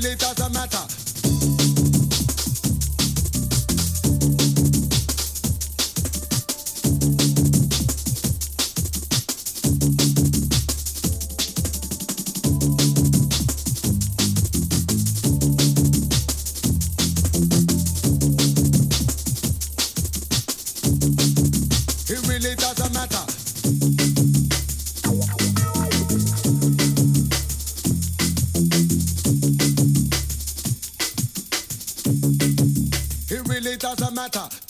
really doesn't matter. It really doesn't matter.